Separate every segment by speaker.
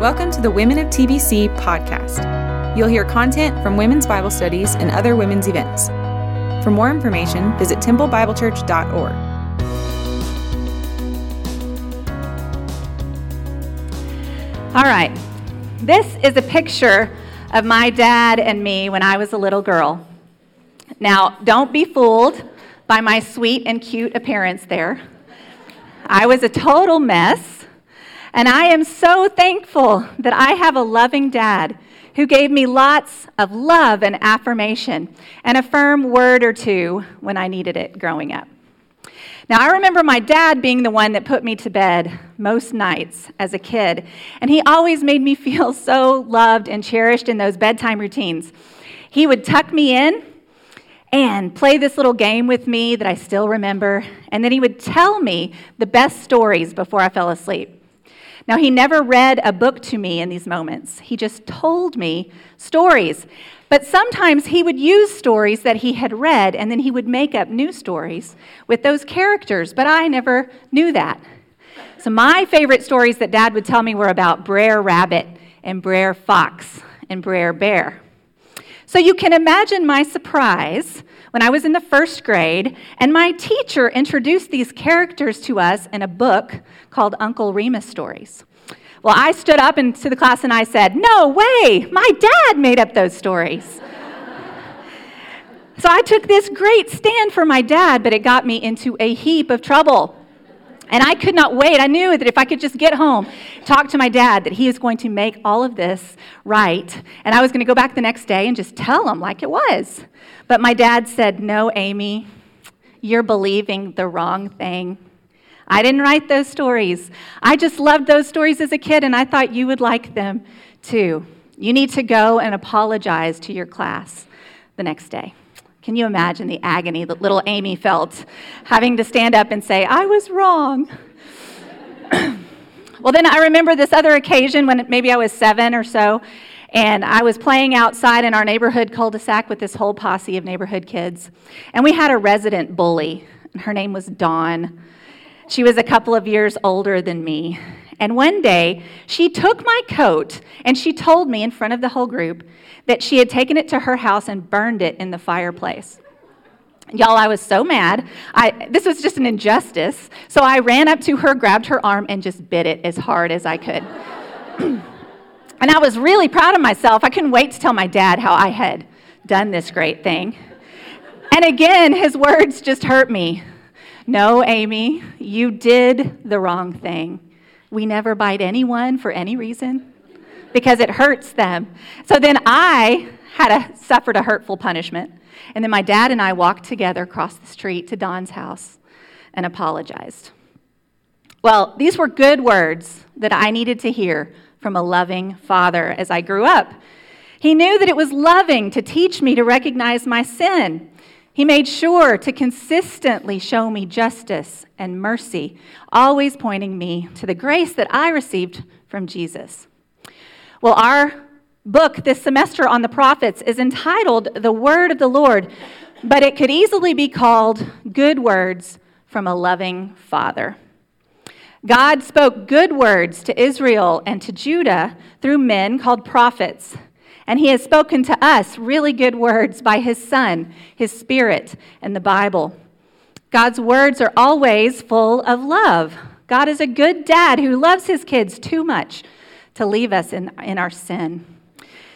Speaker 1: Welcome to the Women of TBC podcast. You'll hear content from women's Bible studies and other women's events. For more information, visit templebiblechurch.org.
Speaker 2: All right. This is a picture of my dad and me when I was a little girl. Now, don't be fooled by my sweet and cute appearance there. I was a total mess, and I am so thankful that I have a loving dad who gave me lots of love and affirmation and a firm word or two when I needed it growing up. Now, I remember my dad being the one that put me to bed most nights as a kid, and he always made me feel so loved and cherished in those bedtime routines. He would tuck me in and play this little game with me that I still remember, and then he would tell me the best stories before I fell asleep. Now, he never read a book to me in these moments, he just told me stories. But sometimes he would use stories that he had read and then he would make up new stories with those characters, but I never knew that. So my favorite stories that dad would tell me were about Brer Rabbit and Brer Fox and Brer Bear. So you can imagine my surprise when I was in the first grade and my teacher introduced these characters to us in a book called Uncle Remus Stories. Well, I stood up into the class and I said, No way, my dad made up those stories. so I took this great stand for my dad, but it got me into a heap of trouble. And I could not wait. I knew that if I could just get home, talk to my dad, that he was going to make all of this right. And I was going to go back the next day and just tell him like it was. But my dad said, No, Amy, you're believing the wrong thing. I didn't write those stories. I just loved those stories as a kid, and I thought you would like them too. You need to go and apologize to your class the next day. Can you imagine the agony that little Amy felt having to stand up and say, I was wrong? well, then I remember this other occasion when maybe I was seven or so, and I was playing outside in our neighborhood cul de sac with this whole posse of neighborhood kids. And we had a resident bully, and her name was Dawn. She was a couple of years older than me. And one day, she took my coat and she told me in front of the whole group that she had taken it to her house and burned it in the fireplace. Y'all, I was so mad. I, this was just an injustice. So I ran up to her, grabbed her arm, and just bit it as hard as I could. and I was really proud of myself. I couldn't wait to tell my dad how I had done this great thing. And again, his words just hurt me. No, Amy, you did the wrong thing. We never bite anyone for any reason because it hurts them. So then I had a, suffered a hurtful punishment. And then my dad and I walked together across the street to Dawn's house and apologized. Well, these were good words that I needed to hear from a loving father as I grew up. He knew that it was loving to teach me to recognize my sin he made sure to consistently show me justice and mercy, always pointing me to the grace that I received from Jesus. Well, our book this semester on the prophets is entitled The Word of the Lord, but it could easily be called Good Words from a Loving Father. God spoke good words to Israel and to Judah through men called prophets. And he has spoken to us really good words by his Son, his Spirit, and the Bible. God's words are always full of love. God is a good dad who loves his kids too much to leave us in, in our sin.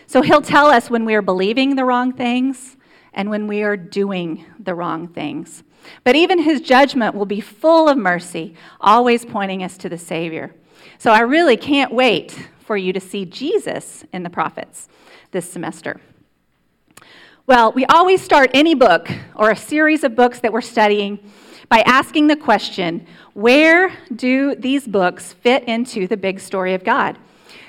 Speaker 2: So he'll tell us when we are believing the wrong things and when we are doing the wrong things. But even his judgment will be full of mercy, always pointing us to the Savior. So I really can't wait for you to see Jesus in the prophets this semester? Well, we always start any book or a series of books that we're studying by asking the question where do these books fit into the big story of God?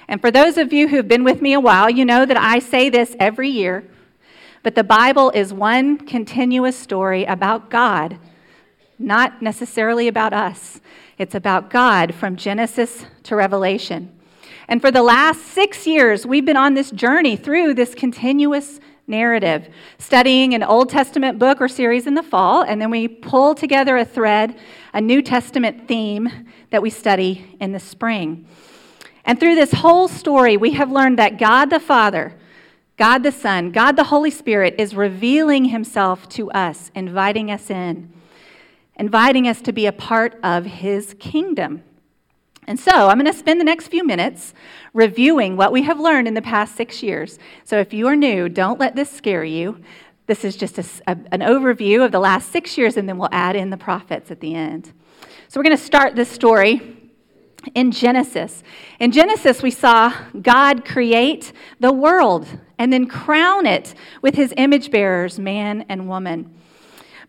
Speaker 2: And for those of you who've been with me a while, you know that I say this every year, but the Bible is one continuous story about God, not necessarily about us. It's about God from Genesis to Revelation. And for the last six years, we've been on this journey through this continuous narrative, studying an Old Testament book or series in the fall, and then we pull together a thread, a New Testament theme that we study in the spring. And through this whole story, we have learned that God the Father, God the Son, God the Holy Spirit is revealing himself to us, inviting us in, inviting us to be a part of his kingdom. And so I'm going to spend the next few minutes reviewing what we have learned in the past six years. So if you are new, don't let this scare you. This is just a, a, an overview of the last six years, and then we'll add in the prophets at the end. So we're going to start this story in Genesis. In Genesis, we saw God create the world and then crown it with his image bearers, man and woman.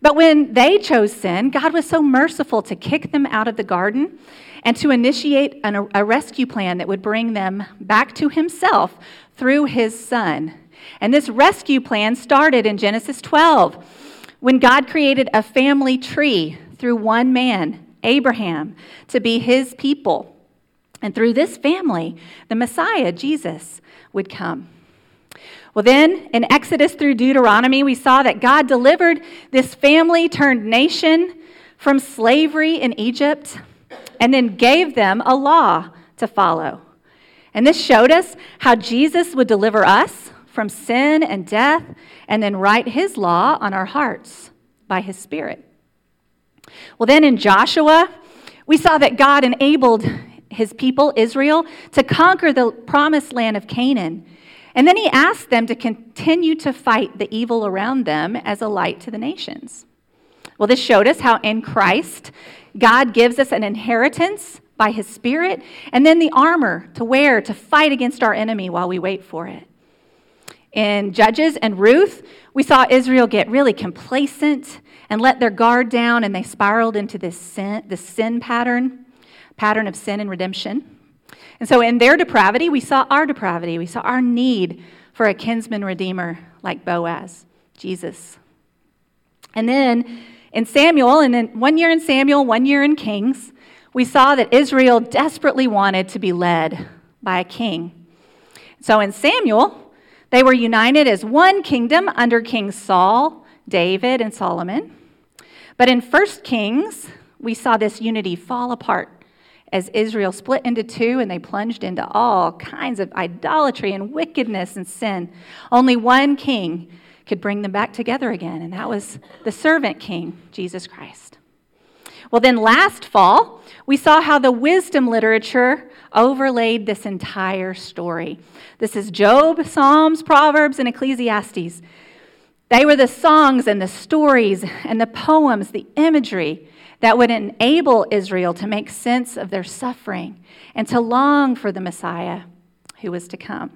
Speaker 2: But when they chose sin, God was so merciful to kick them out of the garden and to initiate an, a rescue plan that would bring them back to himself through his son. And this rescue plan started in Genesis 12 when God created a family tree through one man, Abraham, to be his people. And through this family, the Messiah, Jesus, would come. Well, then in Exodus through Deuteronomy, we saw that God delivered this family turned nation from slavery in Egypt and then gave them a law to follow. And this showed us how Jesus would deliver us from sin and death and then write his law on our hearts by his Spirit. Well, then in Joshua, we saw that God enabled his people, Israel, to conquer the promised land of Canaan. And then he asked them to continue to fight the evil around them as a light to the nations. Well, this showed us how in Christ, God gives us an inheritance by his Spirit, and then the armor to wear to fight against our enemy while we wait for it. In Judges and Ruth, we saw Israel get really complacent and let their guard down, and they spiraled into this sin, this sin pattern, pattern of sin and redemption. And so, in their depravity, we saw our depravity. We saw our need for a kinsman redeemer like Boaz, Jesus. And then in Samuel, and then one year in Samuel, one year in Kings, we saw that Israel desperately wanted to be led by a king. So in Samuel, they were united as one kingdom under King Saul, David, and Solomon. But in 1 Kings, we saw this unity fall apart as Israel split into two and they plunged into all kinds of idolatry and wickedness and sin. Only one king could bring them back together again, and that was the servant king, Jesus Christ. Well, then last fall, we saw how the wisdom literature overlaid this entire story. This is Job, Psalms, Proverbs, and Ecclesiastes. They were the songs and the stories and the poems, the imagery that would enable Israel to make sense of their suffering and to long for the Messiah who was to come.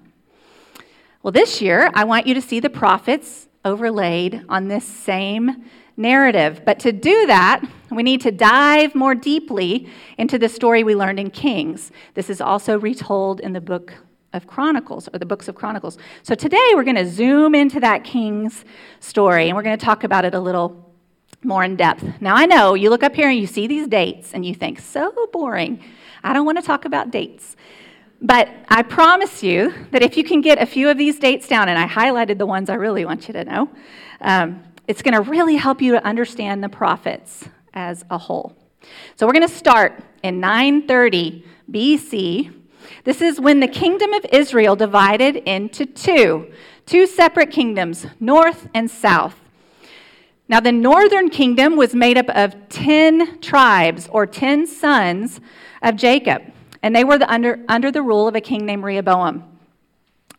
Speaker 2: Well, this year, I want you to see the prophets overlaid on this same narrative. But to do that, we need to dive more deeply into the story we learned in Kings. This is also retold in the book of Chronicles, or the books of Chronicles. So today we're going to zoom into that King's story, and we're going to talk about it a little more in depth. Now, I know you look up here and you see these dates, and you think, so boring. I don't want to talk about dates. But I promise you that if you can get a few of these dates down, and I highlighted the ones I really want you to know, um, it's going to really help you to understand the prophets as a whole. So we're going to start in 930 BC. This is when the kingdom of Israel divided into two, two separate kingdoms, north and south. Now, the northern kingdom was made up of 10 tribes or 10 sons of Jacob and they were the under, under the rule of a king named Rehoboam.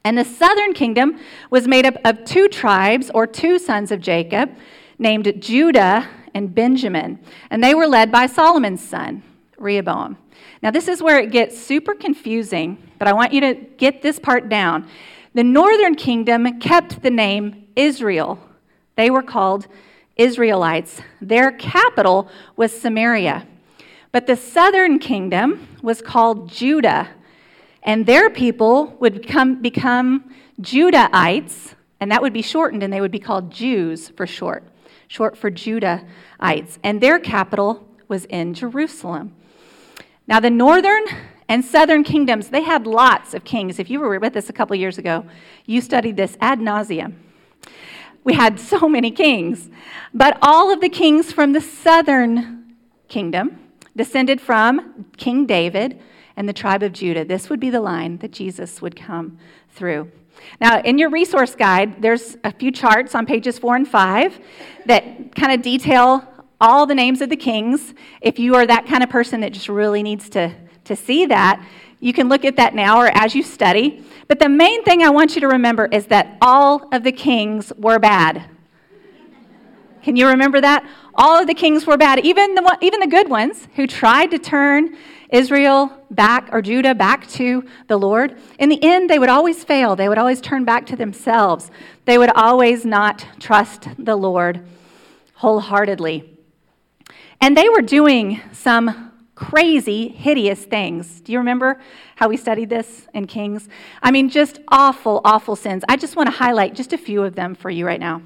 Speaker 2: And the southern kingdom was made up of two tribes, or two sons of Jacob, named Judah and Benjamin. And they were led by Solomon's son, Rehoboam. Now, this is where it gets super confusing, but I want you to get this part down. The northern kingdom kept the name Israel, they were called Israelites. Their capital was Samaria. But the southern kingdom was called Judah, and their people would become, become Judahites, and that would be shortened, and they would be called Jews for short, short for Judahites. And their capital was in Jerusalem. Now, the northern and southern kingdoms, they had lots of kings. If you were with us a couple years ago, you studied this ad nauseum. We had so many kings. But all of the kings from the southern kingdom descended from King David and the tribe of Judah. This would be the line that Jesus would come through. Now, in your resource guide, there's a few charts on pages four and five that kind of detail all the names of the kings. If you are that kind of person that just really needs to, to see that, you can look at that now or as you study. But the main thing I want you to remember is that all of the kings were bad. Can you remember that? All of the kings were bad, even the, even the good ones who tried to turn Israel back or Judah back to the Lord. In the end, they would always fail. They would always turn back to themselves. They would always not trust the Lord wholeheartedly. And they were doing some crazy, hideous things. Do you remember how we studied this in Kings? I mean, just awful, awful sins. I just want to highlight just a few of them for you right now.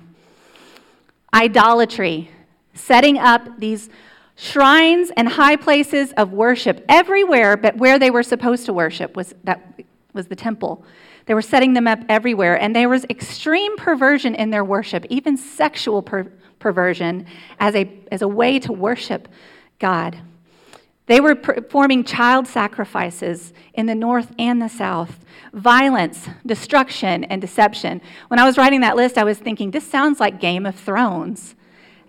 Speaker 2: Idolatry, setting up these shrines and high places of worship everywhere but where they were supposed to worship was that was the temple they were setting them up everywhere and there was extreme perversion in their worship even sexual per- perversion as a, as a way to worship god they were performing child sacrifices in the north and the south violence destruction and deception when i was writing that list i was thinking this sounds like game of thrones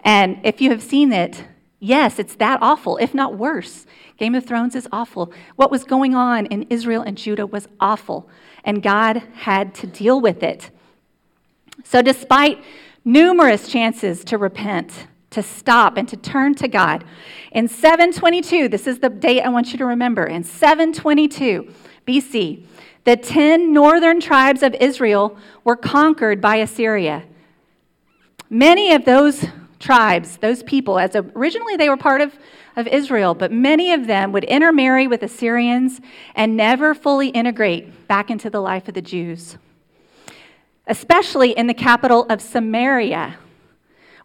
Speaker 2: and if you have seen it Yes, it's that awful, if not worse. Game of Thrones is awful. What was going on in Israel and Judah was awful, and God had to deal with it. So, despite numerous chances to repent, to stop, and to turn to God, in 722, this is the date I want you to remember, in 722 BC, the 10 northern tribes of Israel were conquered by Assyria. Many of those tribes, those people, as originally they were part of, of Israel, but many of them would intermarry with Assyrians and never fully integrate back into the life of the Jews. Especially in the capital of Samaria,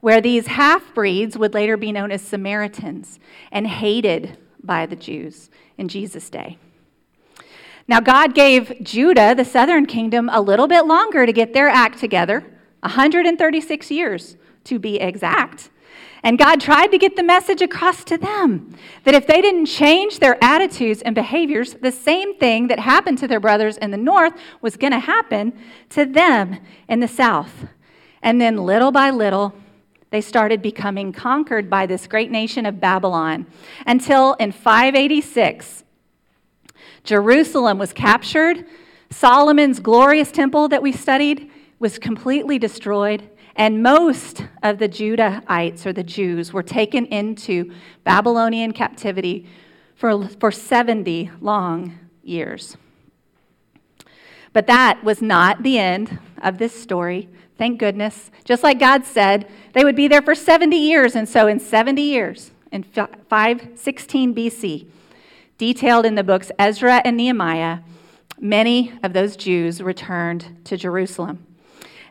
Speaker 2: where these half breeds would later be known as Samaritans and hated by the Jews in Jesus' day. Now, God gave Judah, the southern kingdom, a little bit longer to get their act together 136 years to be exact. And God tried to get the message across to them that if they didn't change their attitudes and behaviors, the same thing that happened to their brothers in the north was going to happen to them in the south. And then little by little, they started becoming conquered by this great nation of Babylon until in 586, Jerusalem was captured. Solomon's glorious temple that we studied was completely destroyed. And most of the Judahites or the Jews were taken into Babylonian captivity for, for 70 long years. But that was not the end of this story. Thank goodness. Just like God said, they would be there for 70 years. And so, in 70 years, in 516 BC, detailed in the books Ezra and Nehemiah, many of those Jews returned to Jerusalem.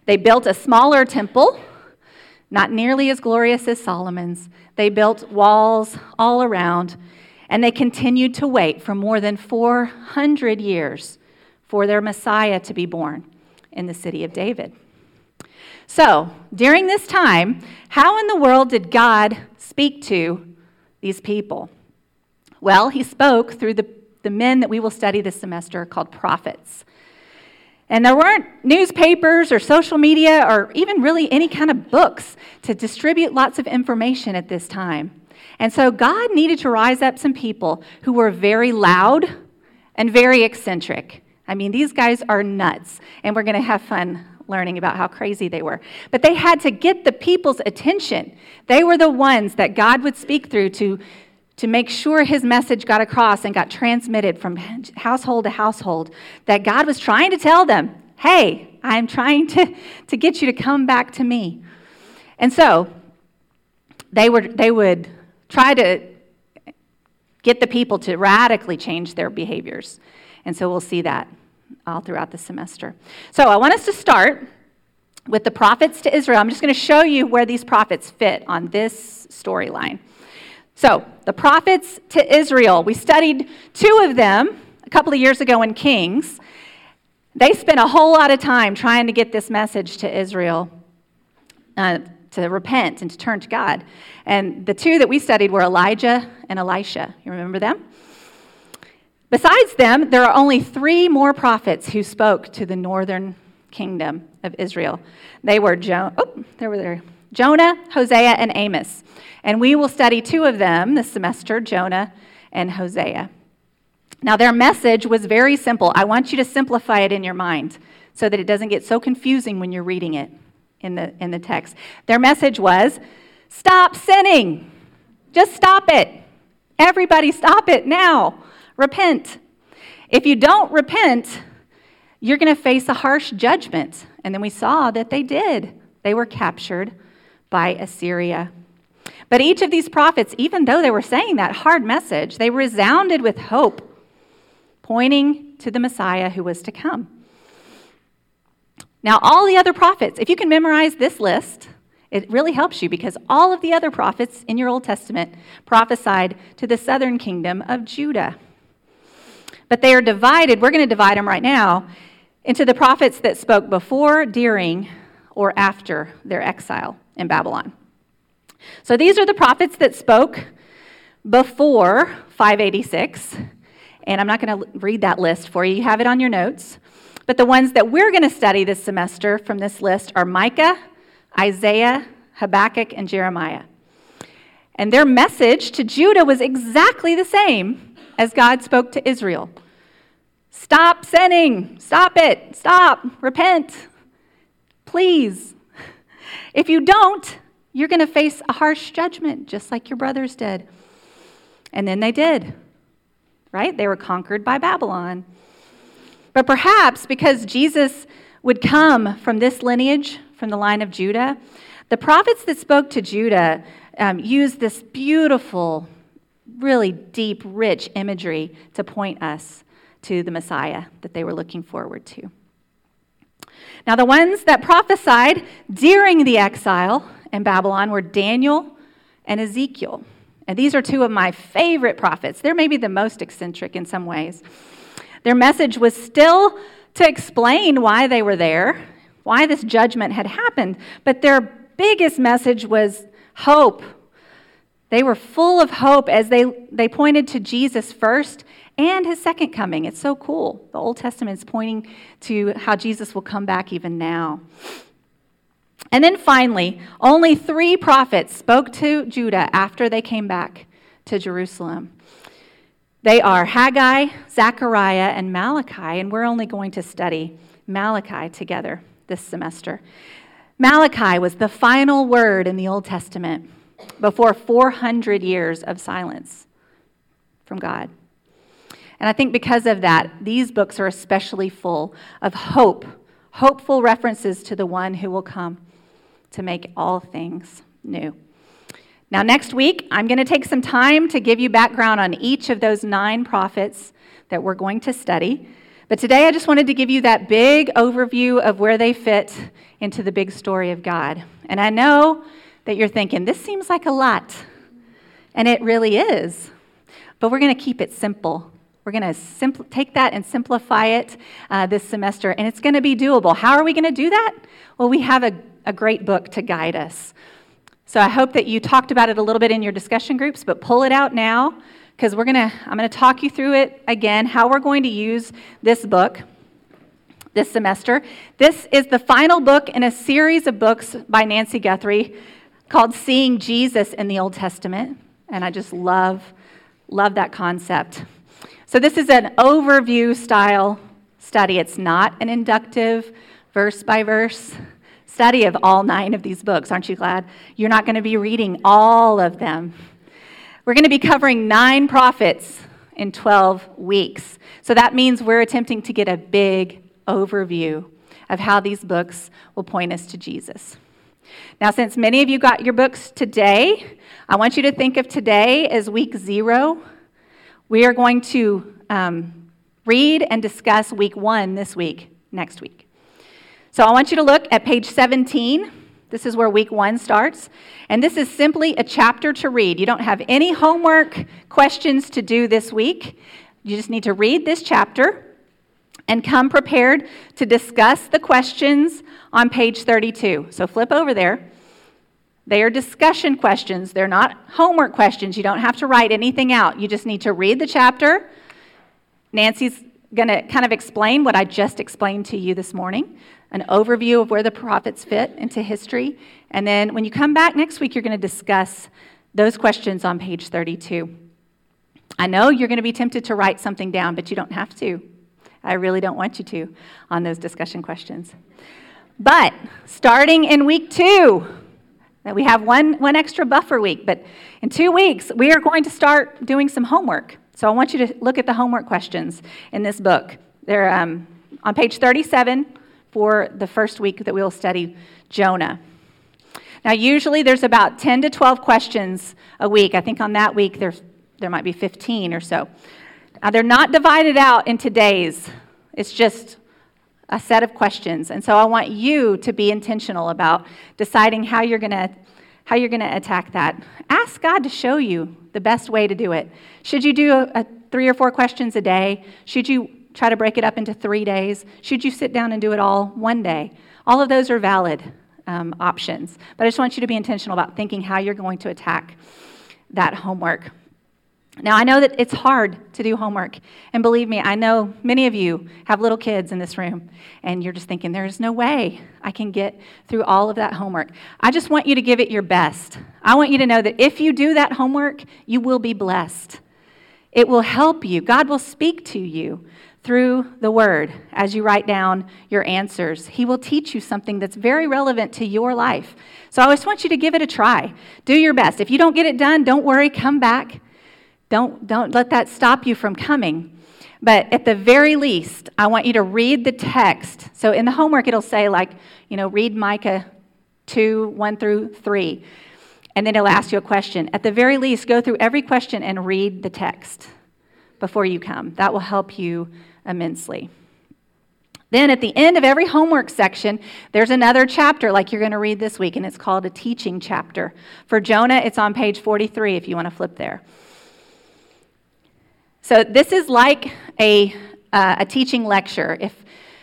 Speaker 2: They built a smaller temple, not nearly as glorious as Solomon's. They built walls all around, and they continued to wait for more than 400 years for their Messiah to be born in the city of David. So, during this time, how in the world did God speak to these people? Well, he spoke through the, the men that we will study this semester called prophets. And there weren't newspapers or social media or even really any kind of books to distribute lots of information at this time. And so God needed to rise up some people who were very loud and very eccentric. I mean, these guys are nuts, and we're going to have fun learning about how crazy they were. But they had to get the people's attention. They were the ones that God would speak through to to make sure his message got across and got transmitted from household to household, that God was trying to tell them, hey, I'm trying to, to get you to come back to me. And so they were, they would try to get the people to radically change their behaviors. And so we'll see that all throughout the semester. So I want us to start with the prophets to Israel. I'm just going to show you where these prophets fit on this storyline. So, the prophets to Israel, we studied two of them a couple of years ago in Kings. They spent a whole lot of time trying to get this message to Israel uh, to repent and to turn to God. And the two that we studied were Elijah and Elisha. You remember them? Besides them, there are only three more prophets who spoke to the northern kingdom of Israel. They were jo- oh, there were there. Jonah, Hosea, and Amos. And we will study two of them this semester Jonah and Hosea. Now, their message was very simple. I want you to simplify it in your mind so that it doesn't get so confusing when you're reading it in the, in the text. Their message was stop sinning. Just stop it. Everybody, stop it now. Repent. If you don't repent, you're going to face a harsh judgment. And then we saw that they did. They were captured by Assyria. But each of these prophets, even though they were saying that hard message, they resounded with hope, pointing to the Messiah who was to come. Now, all the other prophets, if you can memorize this list, it really helps you because all of the other prophets in your Old Testament prophesied to the southern kingdom of Judah. But they are divided, we're going to divide them right now, into the prophets that spoke before, during, or after their exile in Babylon. So these are the prophets that spoke before 586. And I'm not going to read that list for you, you have it on your notes. But the ones that we're going to study this semester from this list are Micah, Isaiah, Habakkuk, and Jeremiah. And their message to Judah was exactly the same as God spoke to Israel Stop sinning. Stop it. Stop. Repent. Please. If you don't, you're going to face a harsh judgment, just like your brothers did. And then they did, right? They were conquered by Babylon. But perhaps because Jesus would come from this lineage, from the line of Judah, the prophets that spoke to Judah um, used this beautiful, really deep, rich imagery to point us to the Messiah that they were looking forward to. Now, the ones that prophesied during the exile in Babylon were Daniel and Ezekiel. And these are two of my favorite prophets. They're maybe the most eccentric in some ways. Their message was still to explain why they were there, why this judgment had happened, but their biggest message was hope. They were full of hope as they, they pointed to Jesus first and his second coming. It's so cool. The Old Testament is pointing to how Jesus will come back even now. And then finally, only three prophets spoke to Judah after they came back to Jerusalem. They are Haggai, Zechariah, and Malachi, and we're only going to study Malachi together this semester. Malachi was the final word in the Old Testament before 400 years of silence from God. And I think because of that, these books are especially full of hope, hopeful references to the one who will come to make all things new. Now, next week, I'm going to take some time to give you background on each of those nine prophets that we're going to study. But today, I just wanted to give you that big overview of where they fit into the big story of God. And I know that you're thinking, this seems like a lot. And it really is. But we're going to keep it simple. We're going to simpl- take that and simplify it uh, this semester, and it's going to be doable. How are we going to do that? Well, we have a, a great book to guide us. So I hope that you talked about it a little bit in your discussion groups, but pull it out now because we're going to I'm going to talk you through it again how we're going to use this book this semester. This is the final book in a series of books by Nancy Guthrie called Seeing Jesus in the Old Testament, and I just love love that concept. So this is an overview style study. It's not an inductive verse by verse study of all nine of these books. Aren't you glad? You're not going to be reading all of them. We're going to be covering nine prophets in 12 weeks. So that means we're attempting to get a big overview of how these books will point us to Jesus. Now, since many of you got your books today, I want you to think of today as week zero. We are going to um, read and discuss week one this week, next week. So I want you to look at page 17. This is where week one starts. And this is simply a chapter to read. You don't have any homework questions to do this week. You just need to read this chapter and come prepared to discuss the questions on page 32. So flip over there. They are discussion questions, they're not homework questions. You don't have to write anything out. You just need to read the chapter Nancy's going to kind of explain what I just explained to you this morning an overview of where the prophets fit into history. And then when you come back next week, you're going to discuss those questions on page 32. I know you're going to be tempted to write something down, but you don't have to. I really don't want you to on those discussion questions. But starting in week two, that we have one, one extra buffer week, but in two weeks, we are going to start doing some homework. So I want you to look at the homework questions in this book. They're um, on page 37 for the first week that we'll study Jonah. Now, usually there's about 10 to 12 questions a week. I think on that week there's, there might be 15 or so. They're not divided out into days, it's just a set of questions. And so I want you to be intentional about deciding how you're going to how you're going to attack that. Ask God to show you the best way to do it. Should you do a, a three or four questions a day? Should you try to break it up into three days? Should you sit down and do it all one day? All of those are valid um, options. But I just want you to be intentional about thinking how you're going to attack that homework. Now, I know that it's hard to do homework. And believe me, I know many of you have little kids in this room, and you're just thinking, there's no way I can get through all of that homework. I just want you to give it your best. I want you to know that if you do that homework, you will be blessed. It will help you. God will speak to you through the word as you write down your answers. He will teach you something that's very relevant to your life. So I just want you to give it a try. Do your best. If you don't get it done, don't worry, come back don't, don't let that stop you from coming. But at the very least, I want you to read the text. So in the homework, it'll say, like, you know, read Micah 2, 1 through 3. And then it'll ask you a question. At the very least, go through every question and read the text before you come. That will help you immensely. Then at the end of every homework section, there's another chapter like you're going to read this week, and it's called a teaching chapter. For Jonah, it's on page 43 if you want to flip there. So this is like a, uh, a teaching lecture. If,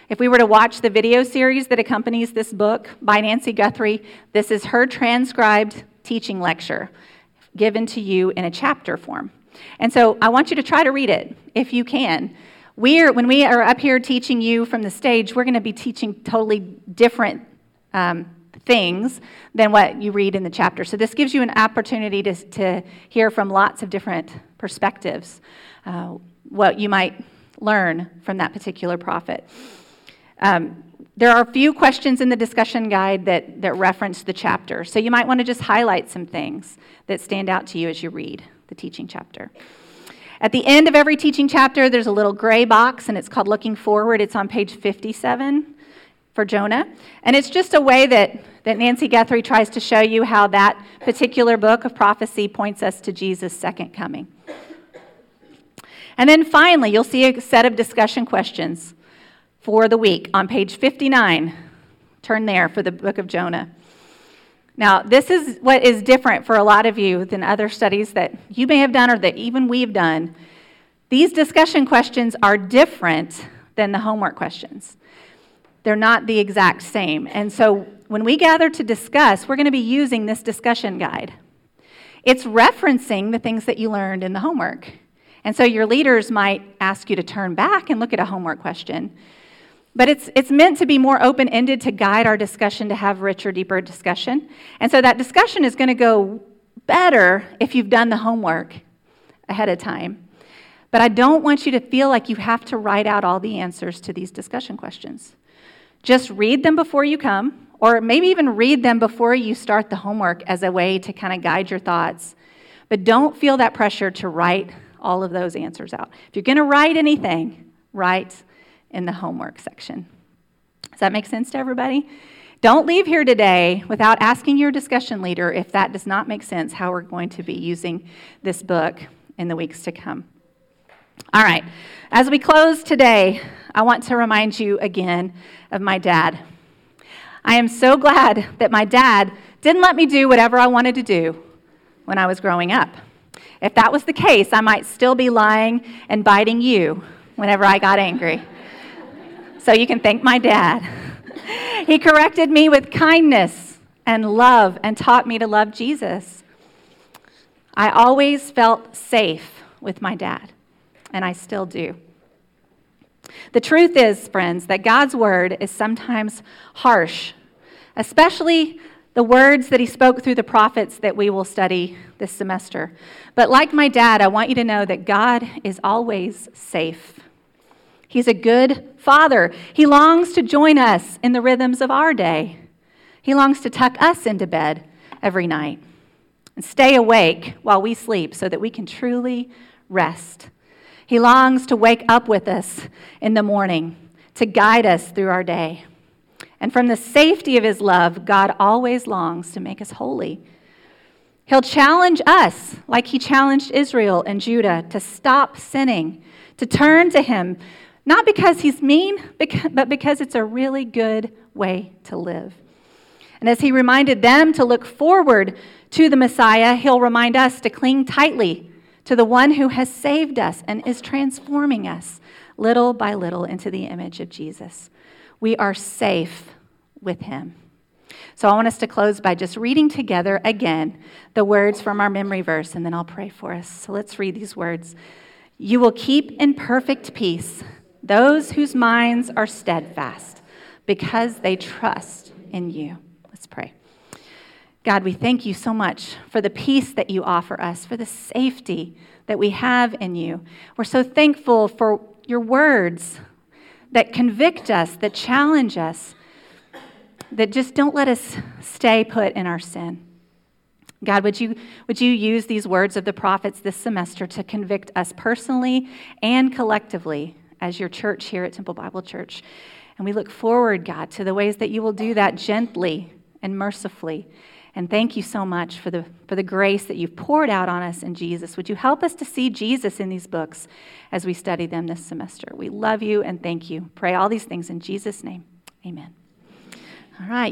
Speaker 2: if we were to watch the video series that accompanies this book by Nancy Guthrie, this is her transcribed teaching lecture given to you in a chapter form. And so I want you to try to read it if you can. We're, when we are up here teaching you from the stage, we're going to be teaching totally different um, things than what you read in the chapter. So this gives you an opportunity to, to hear from lots of different perspectives uh, what you might learn from that particular prophet. Um, there are a few questions in the discussion guide that, that reference the chapter, so you might want to just highlight some things that stand out to you as you read the teaching chapter. At the end of every teaching chapter, there's a little gray box, and it's called Looking Forward. It's on page 57 for Jonah. And it's just a way that, that Nancy Guthrie tries to show you how that particular book of prophecy points us to Jesus' second coming. And then finally, you'll see a set of discussion questions for the week on page 59. Turn there for the book of Jonah. Now, this is what is different for a lot of you than other studies that you may have done or that even we've done. These discussion questions are different than the homework questions. They're not the exact same. And so when we gather to discuss, we're going to be using this discussion guide. It's referencing the things that you learned in the homework. And so your leaders might ask you to turn back and look at a homework question. But it's, it's meant to be more open ended to guide our discussion to have richer, deeper discussion. And so that discussion is going to go better if you've done the homework ahead of time. But I don't want you to feel like you have to write out all the answers to these discussion questions. Just read them before you come, or maybe even read them before you start the homework as a way to kind of guide your thoughts. But don't feel that pressure to write all of those answers out. If you're going to write anything, write in the homework section. Does that make sense to everybody? Don't leave here today without asking your discussion leader if that does not make sense, how we're going to be using this book in the weeks to come. All right, as we close today, I want to remind you again of my dad. I am so glad that my dad didn't let me do whatever I wanted to do when I was growing up. If that was the case, I might still be lying and biting you whenever I got angry. so you can thank my dad. he corrected me with kindness and love and taught me to love Jesus. I always felt safe with my dad, and I still do. The truth is, friends, that God's word is sometimes harsh, especially the words that he spoke through the prophets that we will study this semester. But like my dad, I want you to know that God is always safe. He's a good father. He longs to join us in the rhythms of our day. He longs to tuck us into bed every night and stay awake while we sleep so that we can truly rest. He longs to wake up with us in the morning to guide us through our day. And from the safety of his love, God always longs to make us holy. He'll challenge us, like he challenged Israel and Judah, to stop sinning, to turn to him, not because he's mean, but because it's a really good way to live. And as he reminded them to look forward to the Messiah, he'll remind us to cling tightly to the one who has saved us and is transforming us little by little into the image of Jesus. We are safe with him. So I want us to close by just reading together again the words from our memory verse, and then I'll pray for us. So let's read these words. You will keep in perfect peace those whose minds are steadfast because they trust in you. Let's pray. God, we thank you so much for the peace that you offer us, for the safety that we have in you. We're so thankful for your words that convict us, that challenge us, that just don't let us stay put in our sin. God, would you, would you use these words of the prophets this semester to convict us personally and collectively as your church here at Temple Bible Church? And we look forward, God, to the ways that you will do that gently and mercifully and thank you so much for the, for the grace that you've poured out on us in Jesus. Would you help us to see Jesus in these books as we study them this semester? We love you and thank you. Pray all these things in Jesus' name. Amen. All right.